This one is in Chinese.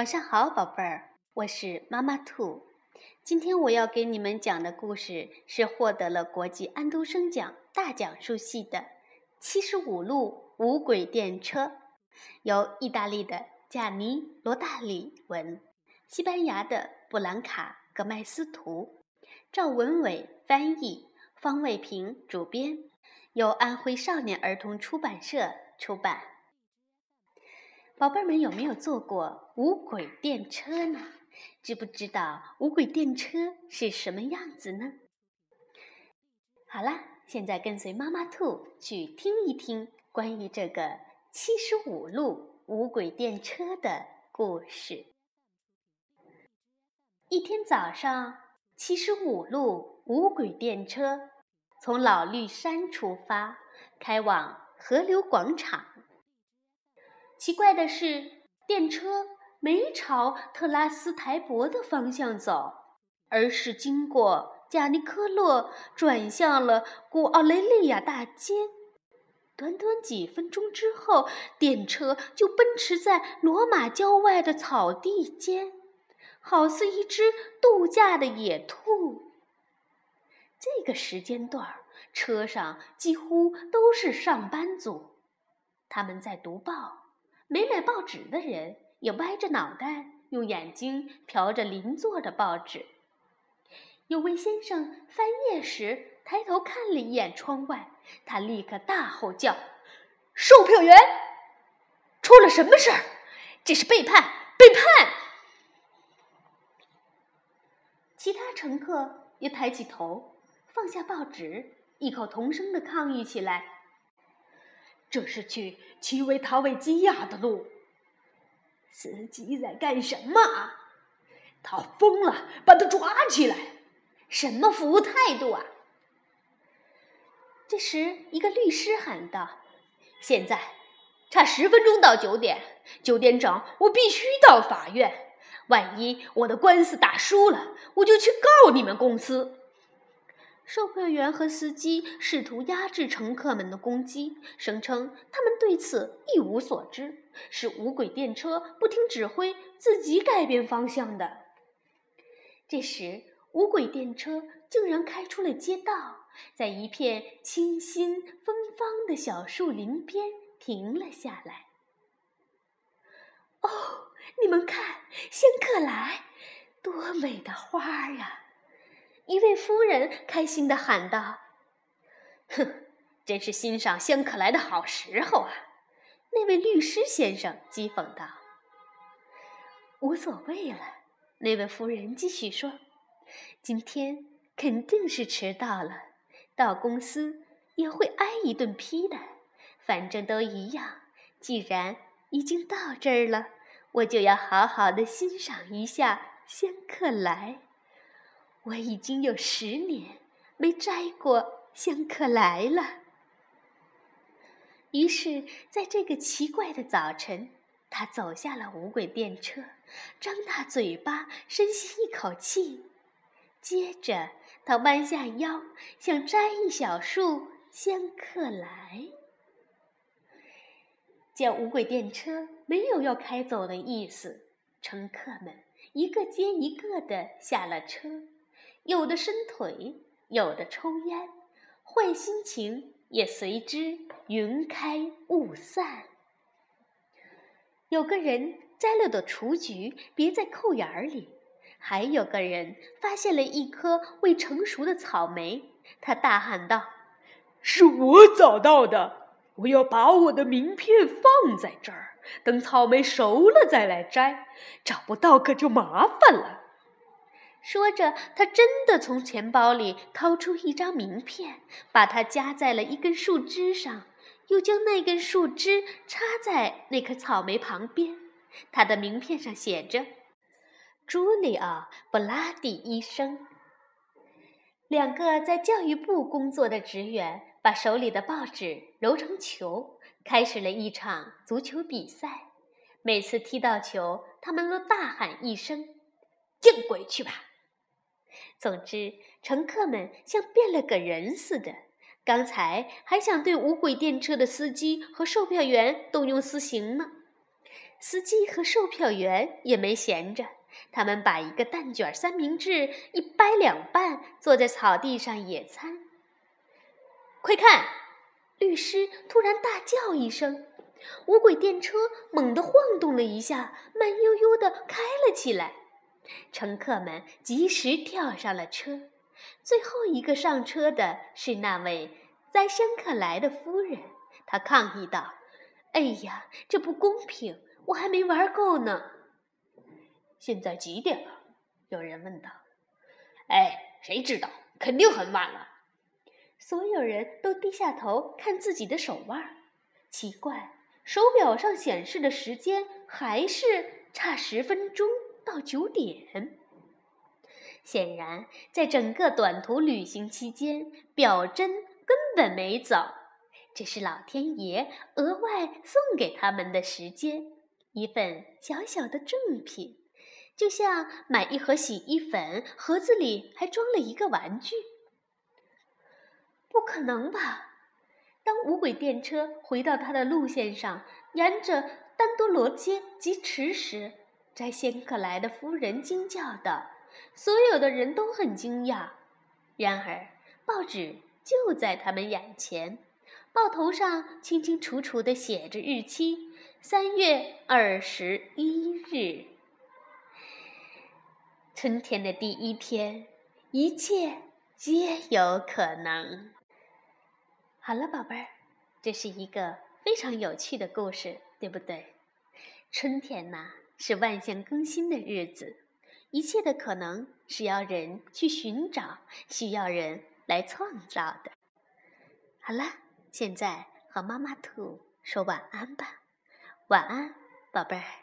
晚上好，宝贝儿，我是妈妈兔。今天我要给你们讲的故事是获得了国际安徒生奖大讲述系的《七十五路无轨电车》，由意大利的贾尼罗大里文，西班牙的布兰卡格麦斯图，赵文伟翻译，方卫平主编，由安徽少年儿童出版社出版。宝贝们有没有坐过无轨电车呢？知不知道无轨电车是什么样子呢？好啦，现在跟随妈妈兔去听一听关于这个七十五路无轨电车的故事。一天早上，七十五路无轨电车从老绿山出发，开往河流广场。奇怪的是，电车没朝特拉斯台伯的方向走，而是经过贾尼科洛，转向了古奥雷利亚大街。短短几分钟之后，电车就奔驰在罗马郊外的草地间，好似一只度假的野兔。这个时间段，车上几乎都是上班族，他们在读报。没买报纸的人也歪着脑袋，用眼睛瞟着邻座的报纸。有位先生翻页时抬头看了一眼窗外，他立刻大吼叫：“售票员，出了什么事儿？这是背叛！背叛！”其他乘客也抬起头，放下报纸，异口同声的抗议起来。这是去奇维塔维基亚的路。司机在干什么？他疯了，把他抓起来！什么服务态度啊？这时，一个律师喊道：“现在差十分钟到九点，九点整，我必须到法院。万一我的官司打输了，我就去告你们公司。”售票员和司机试图压制乘客们的攻击，声称他们对此一无所知，是无轨电车不听指挥自己改变方向的。这时，无轨电车竟然开出了街道，在一片清新芬芳的小树林边停了下来。哦，你们看，仙客来，多美的花儿啊！一位夫人开心地喊道：“哼，真是欣赏香可来的好时候啊！”那位律师先生讥讽道。“无所谓了。”那位夫人继续说：“今天肯定是迟到了，到公司也会挨一顿批的。反正都一样，既然已经到这儿了，我就要好好的欣赏一下香客来。”我已经有十年没摘过香客来了。于是，在这个奇怪的早晨，他走下了无轨电车，张大嘴巴，深吸一口气，接着他弯下腰，想摘一小束香客来。见无轨电车没有要开走的意思，乘客们一个接一个的下了车。有的伸腿，有的抽烟，坏心情也随之云开雾散。有个人摘了朵雏菊，别在扣眼儿里；还有个人发现了一颗未成熟的草莓，他大喊道：“是我找到的！我要把我的名片放在这儿，等草莓熟了再来摘。找不到可就麻烦了。”说着，他真的从钱包里掏出一张名片，把它夹在了一根树枝上，又将那根树枝插在那棵草莓旁边。他的名片上写着：“朱利奥·布拉蒂医生。”两个在教育部工作的职员把手里的报纸揉成球，开始了一场足球比赛。每次踢到球，他们都大喊一声：“见鬼去吧！”总之，乘客们像变了个人似的。刚才还想对无轨电车的司机和售票员动用私刑呢，司机和售票员也没闲着，他们把一个蛋卷三明治一掰两半，坐在草地上野餐。快看！律师突然大叫一声，无轨电车猛地晃动了一下，慢悠悠地开了起来。乘客们及时跳上了车。最后一个上车的是那位在申克莱的夫人，她抗议道：“哎呀，这不公平！我还没玩够呢。”现在几点了？有人问道。“哎，谁知道？肯定很晚了。”所有人都低下头看自己的手腕，奇怪，手表上显示的时间还是差十分钟到九点。显然，在整个短途旅行期间，表针根本没走，这是老天爷额外送给他们的时间，一份小小的赠品，就像买一盒洗衣粉，盒子里还装了一个玩具。不可能吧？当无轨电车回到它的路线上，沿着丹多罗街疾驰时，摘仙客来的夫人惊叫道：“所有的人都很惊讶。”然而，报纸就在他们眼前，报头上清清楚楚地写着日期：三月二十一日，春天的第一天，一切皆有可能。好了，宝贝儿，这是一个非常有趣的故事，对不对？春天呐，是万象更新的日子，一切的可能是要人去寻找，需要人来创造的。好了，现在和妈妈兔说晚安吧，晚安，宝贝儿。